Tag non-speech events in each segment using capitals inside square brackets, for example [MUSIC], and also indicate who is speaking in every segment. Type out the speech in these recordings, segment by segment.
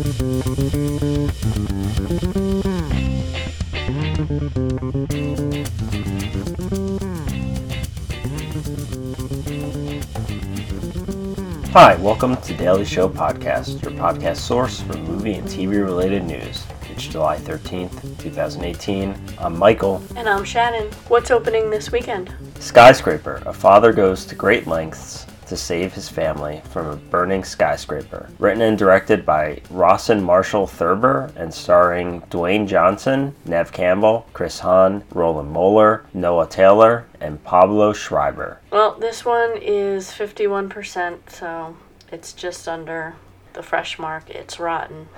Speaker 1: Hi, welcome to Daily Show Podcast, your podcast source for movie and TV related news. It's July 13th, 2018. I'm Michael.
Speaker 2: And I'm Shannon. What's opening this weekend?
Speaker 1: Skyscraper. A father goes to great lengths to save his family from a burning skyscraper. Written and directed by Rawson Marshall Thurber and starring Dwayne Johnson, Neve Campbell, Chin Han, Roland Moeller, Noah Taylor, and Pablo Schreiber.
Speaker 2: Well, this one is 51%, so it's just under the fresh mark. It's rotten.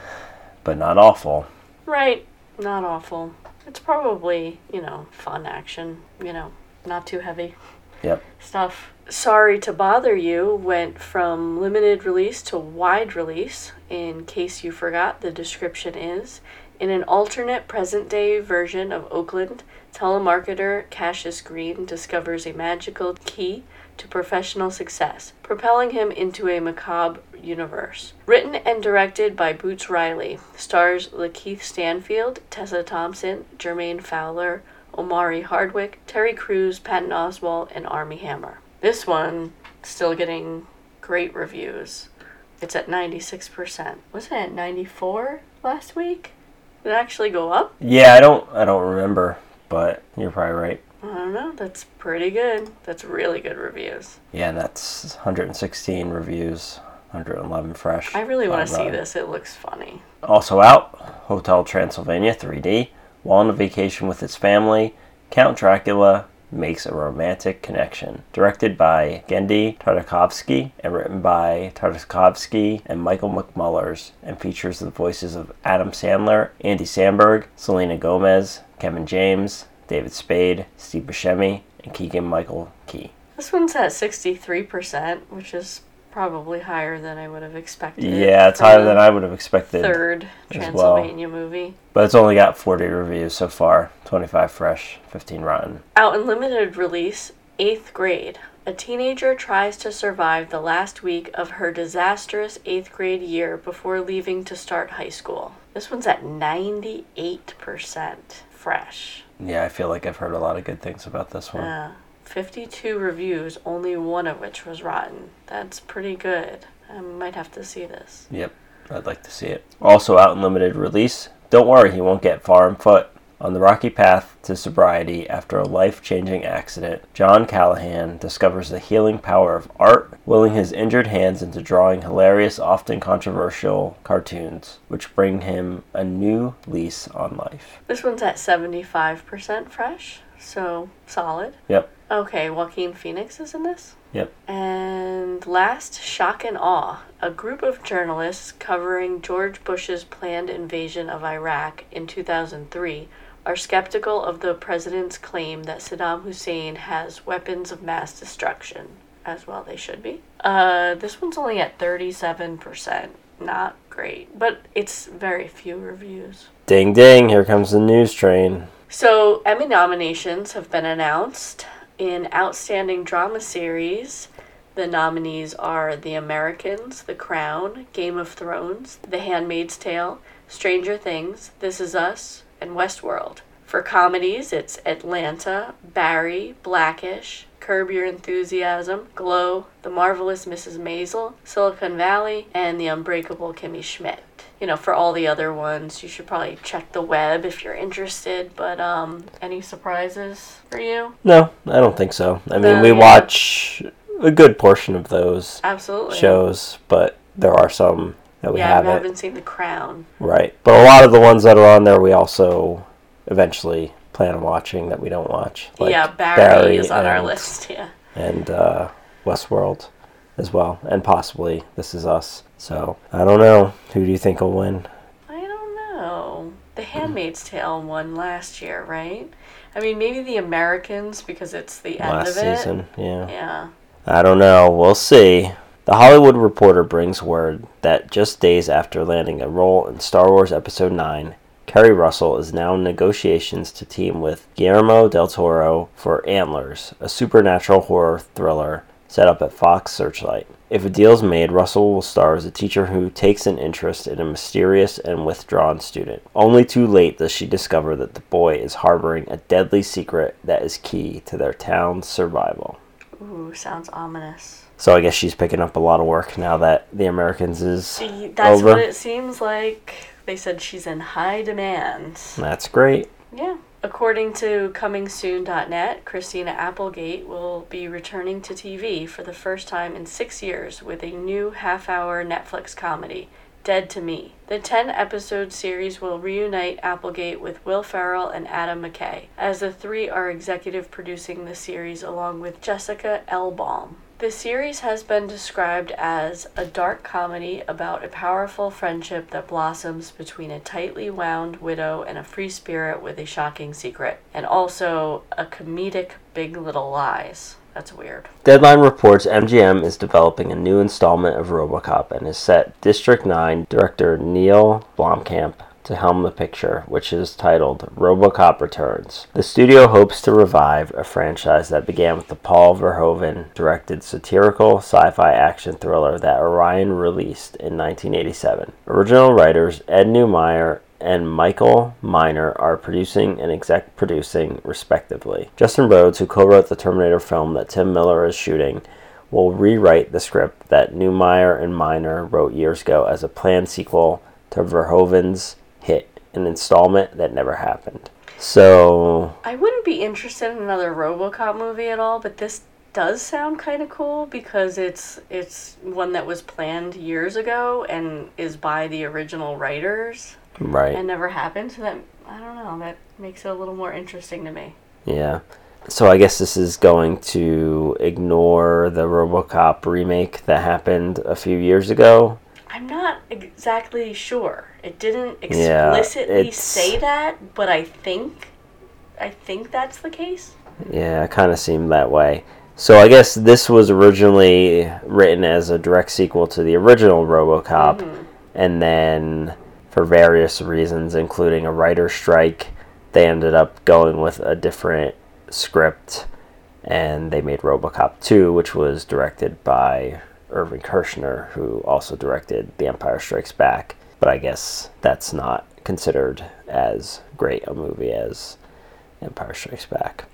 Speaker 1: But not awful.
Speaker 2: Right, not awful. It's probably, you know, fun action, you know, not too heavy
Speaker 1: Yep.
Speaker 2: stuff. Sorry to Bother You went from limited release to wide release. In case you forgot, the description is In an alternate present day version of Oakland, telemarketer Cassius Green discovers a magical key to professional success, propelling him into a macabre universe. Written and directed by Boots Riley, stars Lakeith Stanfield, Tessa Thompson, Jermaine Fowler, Omari Hardwick, Terry Crews, Patton Oswalt, and Armie Hammer. This one still getting great reviews. It's at 96%. Wasn't it at 94 last week? Did it actually go up?
Speaker 1: Yeah, I don't I don't remember, but you're probably right.
Speaker 2: I don't know. That's pretty good. That's really good reviews.
Speaker 1: Yeah, and that's 116 reviews, 111 fresh.
Speaker 2: I really want to see this. It looks funny.
Speaker 1: Also out, Hotel Transylvania 3D. While on a vacation with his family, Count Dracula makes a romantic connection. Directed by Genndy Tartakovsky and written by Tartakovsky and Michael McCullers, and features the voices of Adam Sandler, Andy Samberg, Selena Gomez, Kevin James, David Spade, Steve Buscemi, and Keegan Michael Key.
Speaker 2: This one's at 63%, which is probably higher than I would have expected.
Speaker 1: Yeah, it's higher than I would have expected.
Speaker 2: Third
Speaker 1: as well.
Speaker 2: Transylvania movie.
Speaker 1: But it's only got 40 reviews so far 25 fresh, 15 rotten.
Speaker 2: Out in limited release, eighth grade. A teenager tries to survive the last week of her disastrous eighth grade year before leaving to start high school. This one's at 98% fresh.
Speaker 1: Yeah, I feel like I've heard a lot of good things about this one.
Speaker 2: Yeah. 52 reviews, only one of which was rotten. That's pretty good. I might have to see this.
Speaker 1: Yep, I'd like to see it. Also out in limited release, don't worry, he won't get far on foot. On the rocky path to sobriety after a life changing accident, John Callahan discovers the healing power of art, willing his injured hands into drawing hilarious, often controversial cartoons, which bring him a new lease on life.
Speaker 2: This one's at 75% fresh, so solid.
Speaker 1: Yep,
Speaker 2: Okay, Joaquin Phoenix is in this?
Speaker 1: yep.
Speaker 2: And last, shock and awe. A group of journalists covering George Bush's planned invasion of Iraq in 2003 are skeptical of the president's claim that Saddam Hussein has weapons of mass destruction. As well, they should be. Uh, this one's only at 37%. Not great, but it's very few reviews.
Speaker 1: Ding ding, here comes the news train.
Speaker 2: So, Emmy nominations have been announced. In Outstanding Drama Series, the nominees are The Americans, The Crown, Game of Thrones, The Handmaid's Tale, Stranger Things, This Is Us, and Westworld. For comedies, it's Atlanta, Barry, Blackish, Curb Your Enthusiasm, Glow, The Marvelous Mrs. Maisel, Silicon Valley, and The Unbreakable Kimmy Schmidt. You know, for all the other ones, you should probably check the web if you're interested. But um, any surprises for you?
Speaker 1: No, I don't think so. I mean,
Speaker 2: No,
Speaker 1: we
Speaker 2: yeah.
Speaker 1: watch a good portion of those
Speaker 2: Absolutely.
Speaker 1: shows, but there are some that we
Speaker 2: yeah, I
Speaker 1: haven't.
Speaker 2: haven't seen The Crown.
Speaker 1: Right. But a lot of the ones that are on there, we also eventually plan on watching that we don't watch. Like
Speaker 2: yeah, Barry, is on
Speaker 1: and,
Speaker 2: our list. Yeah.
Speaker 1: And uh, Westworld as well. And possibly This Is Us. So, I don't know. Who do you think will win?
Speaker 2: I don't know. The Handmaid's Tale won last year, right? I mean, maybe the Americans because it's the end
Speaker 1: Last
Speaker 2: of it.
Speaker 1: season. Yeah.
Speaker 2: Yeah.
Speaker 1: I don't know. We'll see. The Hollywood Reporter brings word that just days after landing a role in Star Wars Episode 9, Keri Russell is now in negotiations to team with Guillermo del Toro for Antlers, a supernatural horror thriller set up at Fox Searchlight. If a deal is made, Russell will star as a teacher who takes an interest in a mysterious and withdrawn student. Only too late does she discover that the boy is harboring a deadly secret that is key to their town's survival.
Speaker 2: Ooh, sounds ominous.
Speaker 1: So I guess she's picking up a lot of work now that The Americans is
Speaker 2: that's
Speaker 1: over.
Speaker 2: what it seems like. They said she's in high demand.
Speaker 1: That's great.
Speaker 2: Yeah. According to ComingSoon.net, Christina Applegate will be returning to TV for the first time in six years with a new half hour Netflix comedy, Dead to Me. The 10 episode series will reunite Applegate with Will Ferrell and Adam McKay, as the three are executive producing the series along with Jessica Elbaum. The series has been described as a dark comedy about a powerful friendship that blossoms between a tightly wound widow and a free spirit with a shocking secret, and also a comedic Big Little Lies. That's weird.
Speaker 1: Deadline reports MGM is developing a new installment of RoboCop and has set District 9 director Neil Blomkamp to helm the picture, which is titled RoboCop Returns. The studio hopes to revive a franchise that began with the Paul Verhoeven directed satirical sci-fi action thriller that Orion released in 1987. Original writers Ed Neumeier and Michael Miner are producing and exec producing, respectively. Justin Rhodes, who co wrote the Terminator film that Tim Miller is shooting, will rewrite the script that Neumeier and Miner wrote years ago as a planned sequel to Verhoeven's an installment that never happened. So,
Speaker 2: I wouldn't be interested in another RoboCop movie at all, but this does sound kind of cool because it's it's one that was planned years ago and is by the original writers
Speaker 1: right.
Speaker 2: and never happened. So that I don't know, that makes it a little more interesting to me.
Speaker 1: Yeah. So I guess this is going to ignore the RoboCop remake that happened a few years ago.
Speaker 2: I'm not exactly sure. It didn't explicitly
Speaker 1: it's-
Speaker 2: say that, but I think I think that's the case.
Speaker 1: Yeah, it kind of seemed that way. So I guess this was originally written as a direct sequel to the original RoboCop, mm-hmm. and then for various reasons, including a writer's strike, they ended up going with a different script, and they made RoboCop 2, which was directed by Irvin Kershner, who also directed The Empire Strikes Back. But I guess that's not considered as great a movie as Empire Strikes Back.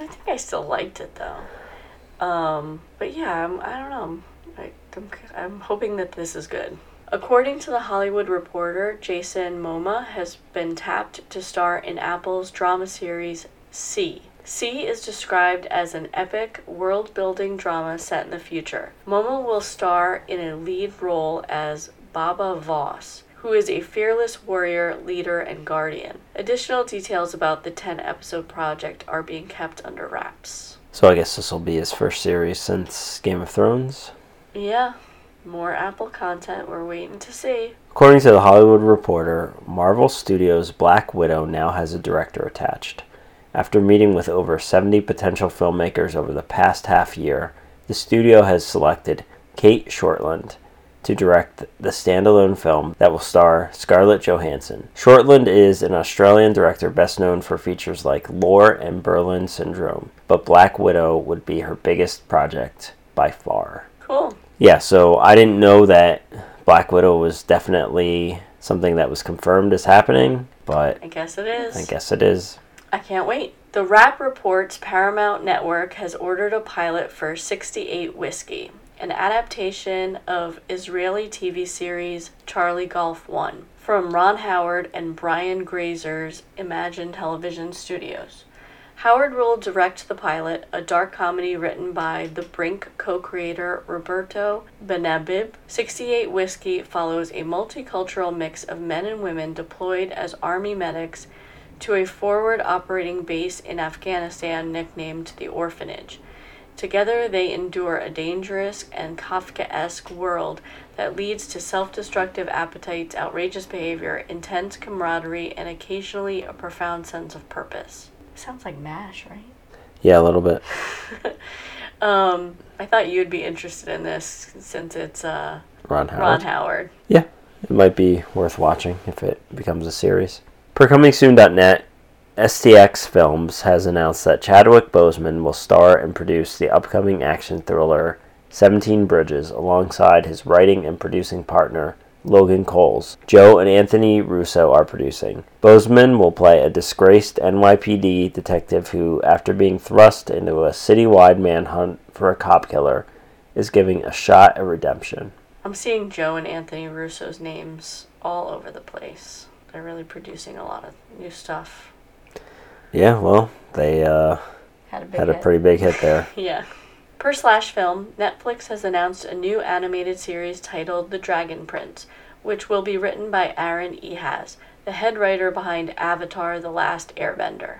Speaker 2: I think I still liked it though. Um, but yeah, I'm, I don't know. I, I'm, I'm hoping that this is good. According to the Hollywood Reporter, Jason Momoa has been tapped to star in Apple's drama series C. C is described as an epic, world building drama set in the future. Momoa will star in a lead role as Baba Voss, who is a fearless warrior, leader, and guardian. Additional details about the 10 episode project are being kept under wraps.
Speaker 1: So I guess this will be his first series since Game of Thrones.
Speaker 2: Yeah, more Apple content. We're waiting to see.
Speaker 1: According to the Hollywood Reporter, Marvel Studios' Black Widow now has a director attached. After meeting with over 70 potential filmmakers over the past half year, the studio has selected Cate Shortland to direct the standalone film that will star Scarlett Johansson. Shortland is an Australian director best known for features like Lore and Berlin Syndrome, but Black Widow would be her biggest project by far.
Speaker 2: Cool.
Speaker 1: Yeah, so I didn't know that Black Widow was definitely something that was confirmed as happening, but
Speaker 2: I guess it is.
Speaker 1: I guess it is.
Speaker 2: I can't wait. The Wrap reports Paramount Network has ordered a pilot for 68 Whiskey, an adaptation of Israeli TV series Charlie Golf 1 from Ron Howard and Brian Grazer's Imagine Television Studios. Howard will direct the pilot, a dark comedy written by The Brink co creator Roberto Benabib. 68 Whiskey follows a multicultural mix of men and women deployed as Army medics to a forward operating base in Afghanistan nicknamed the Orphanage. Together, they endure a dangerous and Kafkaesque world that leads to self destructive appetites, outrageous behavior, intense camaraderie, and occasionally a profound sense of purpose. Sounds like MASH, right?
Speaker 1: Yeah, a little bit. [LAUGHS]
Speaker 2: Um, I thought you'd be interested in this since it's uh,
Speaker 1: Ron Howard.
Speaker 2: Ron Howard.
Speaker 1: Yeah, it might be worth watching if it becomes a series. Per ComingSoon.net, STX Films has announced that Chadwick Boseman will star and produce the upcoming action thriller 17 Bridges alongside his writing and producing partner Logan Coles. Joe and Anthony Russo are producing. Boseman will play a disgraced NYPD detective who, after being thrust into a citywide manhunt for a cop killer, is giving a shot at redemption.
Speaker 2: I'm seeing Joe and Anthony Russo's names all over the place. They're really producing a lot of new stuff.
Speaker 1: Yeah, well, they uh,
Speaker 2: Had a big
Speaker 1: had a
Speaker 2: hit.
Speaker 1: pretty big hit there. [LAUGHS]
Speaker 2: Yeah. Per Slash Film, Netflix has announced a new animated series titled The Dragon Prince, which will be written by Aaron Ehasz, the head writer behind Avatar The Last Airbender.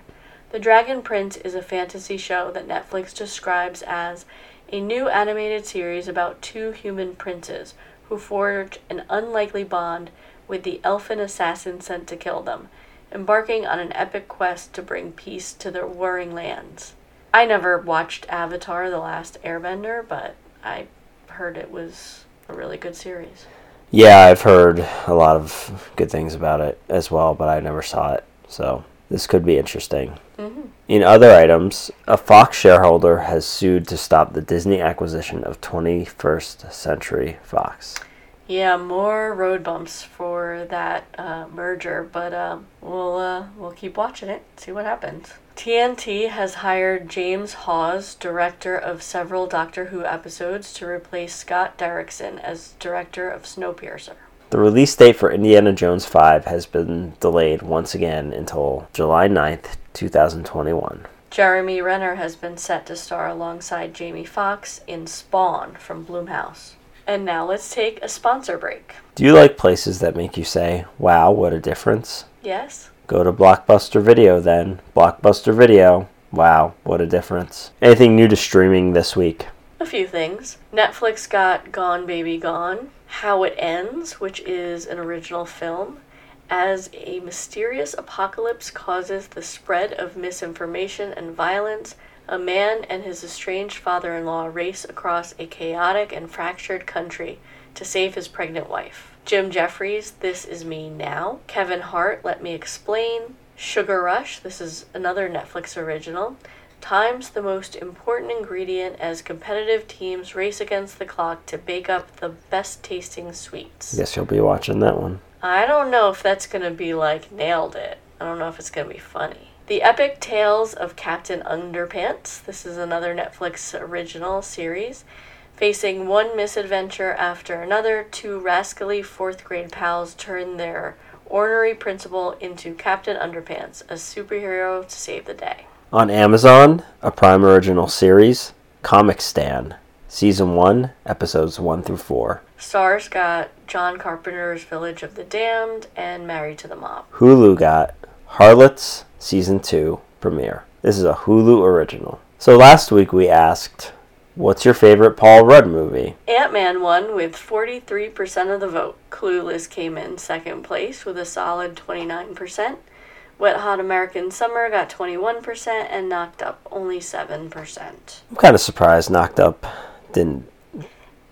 Speaker 2: The Dragon Prince is a fantasy show that Netflix describes as a new animated series about two human princes who forge an unlikely bond with the elfin assassin sent to kill them, embarking on an epic quest to bring peace to their warring lands. I never watched Avatar The Last Airbender, but I heard it was a really good series.
Speaker 1: Yeah, I've heard a lot of good things about it as well, but I never saw it. So this could be interesting.
Speaker 2: hmm
Speaker 1: In other items, a Fox shareholder has sued to stop the Disney acquisition of 21st Century Fox.
Speaker 2: Yeah, more road bumps for that uh, merger, but um, we'll uh, we'll keep watching it, see what happens. TNT has hired James Hawes, director of several Doctor Who episodes, to replace Scott Derrickson as director of Snowpiercer.
Speaker 1: The release date for Indiana Jones 5 has been delayed once again until July 9th, 2021.
Speaker 2: Jeremy Renner has been set to star alongside Jamie Foxx in Spawn from Blumhouse. And now let's take a sponsor break.
Speaker 1: Do you like places that make you say, wow, what a difference?
Speaker 2: Yes?
Speaker 1: Go to Blockbuster Video then. Blockbuster Video. Wow, what a difference. Anything new to streaming this week?
Speaker 2: A few things. Netflix got Gone Baby Gone, How It Ends, which is an original film, as a mysterious apocalypse causes the spread of misinformation and violence. A man and his estranged father in law race across a chaotic and fractured country to save his pregnant wife. Jim Jeffries, This Is Me Now. Kevin Hart, Let Me Explain. Sugar Rush, this is another Netflix original. Time's the most important ingredient as competitive teams race against the clock to bake up the best tasting sweets.
Speaker 1: Guess you'll be watching that one.
Speaker 2: I don't know if that's going to be like nailed it. I don't know if it's going to be funny. The Epic Tales of Captain Underpants. This is another Netflix original series. Facing one misadventure after another, two rascally fourth grade pals turn their ornery principal into Captain Underpants, a superhero to save the day.
Speaker 1: On Amazon, a Prime Original series, Comicstaan, Season 1, Episodes 1 through 4.
Speaker 2: Starz got John Carpenter's Village of the Damned and Married to the Mob.
Speaker 1: Hulu got Harlots, Season 2, premiere. This is a Hulu original. So last week we asked, what's your favorite Paul Rudd movie?
Speaker 2: Ant Man won with 43% of the vote. Clueless came in second place with a solid 29%. Wet Hot American Summer got 21% and Knocked Up only 7%.
Speaker 1: I'm kind of surprised Knocked Up didn't do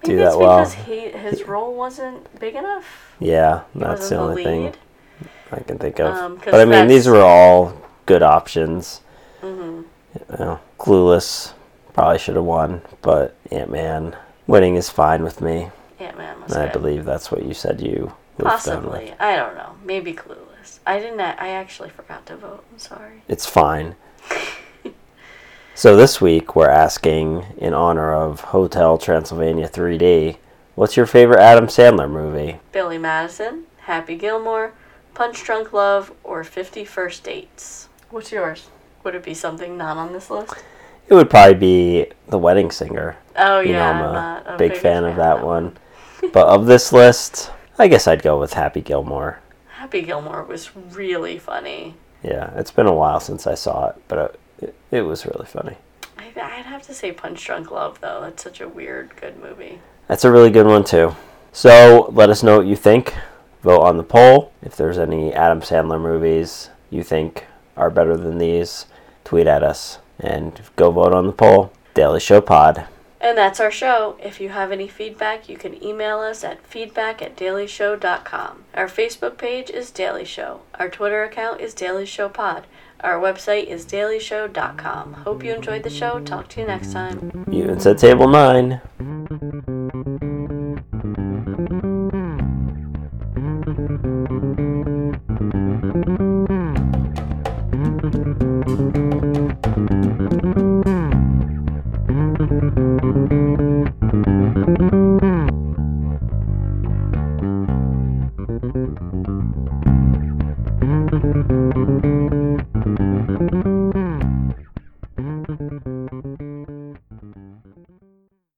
Speaker 2: Maybe
Speaker 1: that
Speaker 2: it's
Speaker 1: well.
Speaker 2: because he, his role wasn't big enough.
Speaker 1: Yeah, that's the only thing
Speaker 2: lead.
Speaker 1: I can think of.
Speaker 2: Um,
Speaker 1: but I mean, these were all good options.
Speaker 2: hmm
Speaker 1: You know, Clueless probably should have won, but Ant Man winning is fine with me.
Speaker 2: Ant Man was
Speaker 1: And I believe that's what you said you would have done with.
Speaker 2: Possibly. I don't know. Maybe Clueless. I didn't. I actually forgot to vote. I'm sorry.
Speaker 1: It's fine. [LAUGHS] so this week we're asking, in honor of Hotel Transylvania 3D, what's your favorite Adam Sandler movie?
Speaker 2: Billy Madison, Happy Gilmore, Punch Drunk Love, or 50 First Dates. What's yours? Would it be something not on this list?
Speaker 1: It would probably be The Wedding Singer.
Speaker 2: Oh
Speaker 1: You know,
Speaker 2: yeah,
Speaker 1: I'm
Speaker 2: I'm
Speaker 1: a
Speaker 2: a
Speaker 1: big
Speaker 2: big
Speaker 1: fan of that one. but of this [LAUGHS] list, I guess I'd go with Happy Gilmore.
Speaker 2: Happy Gilmore was really funny.
Speaker 1: Yeah, it's been a while since I saw it, but uh, it, it was really funny.
Speaker 2: I, I'd have to say Punch Drunk Love though. That's such a weird good movie.
Speaker 1: That's a really good one too. So let us know what you think. Vote on the poll. If there's any Adam Sandler movies you think are better than these, tweet at us and go vote on the poll. Daily Show Pod.
Speaker 2: And that's our show. If you have any feedback, you can email us at feedback at dailyshow.com. Our Facebook page is Daily Show. Our Twitter account is Daily Show Pod. Our website is dailyshow.com. Hope you enjoyed the show. Talk to you next time.
Speaker 1: Mutants at Table 9.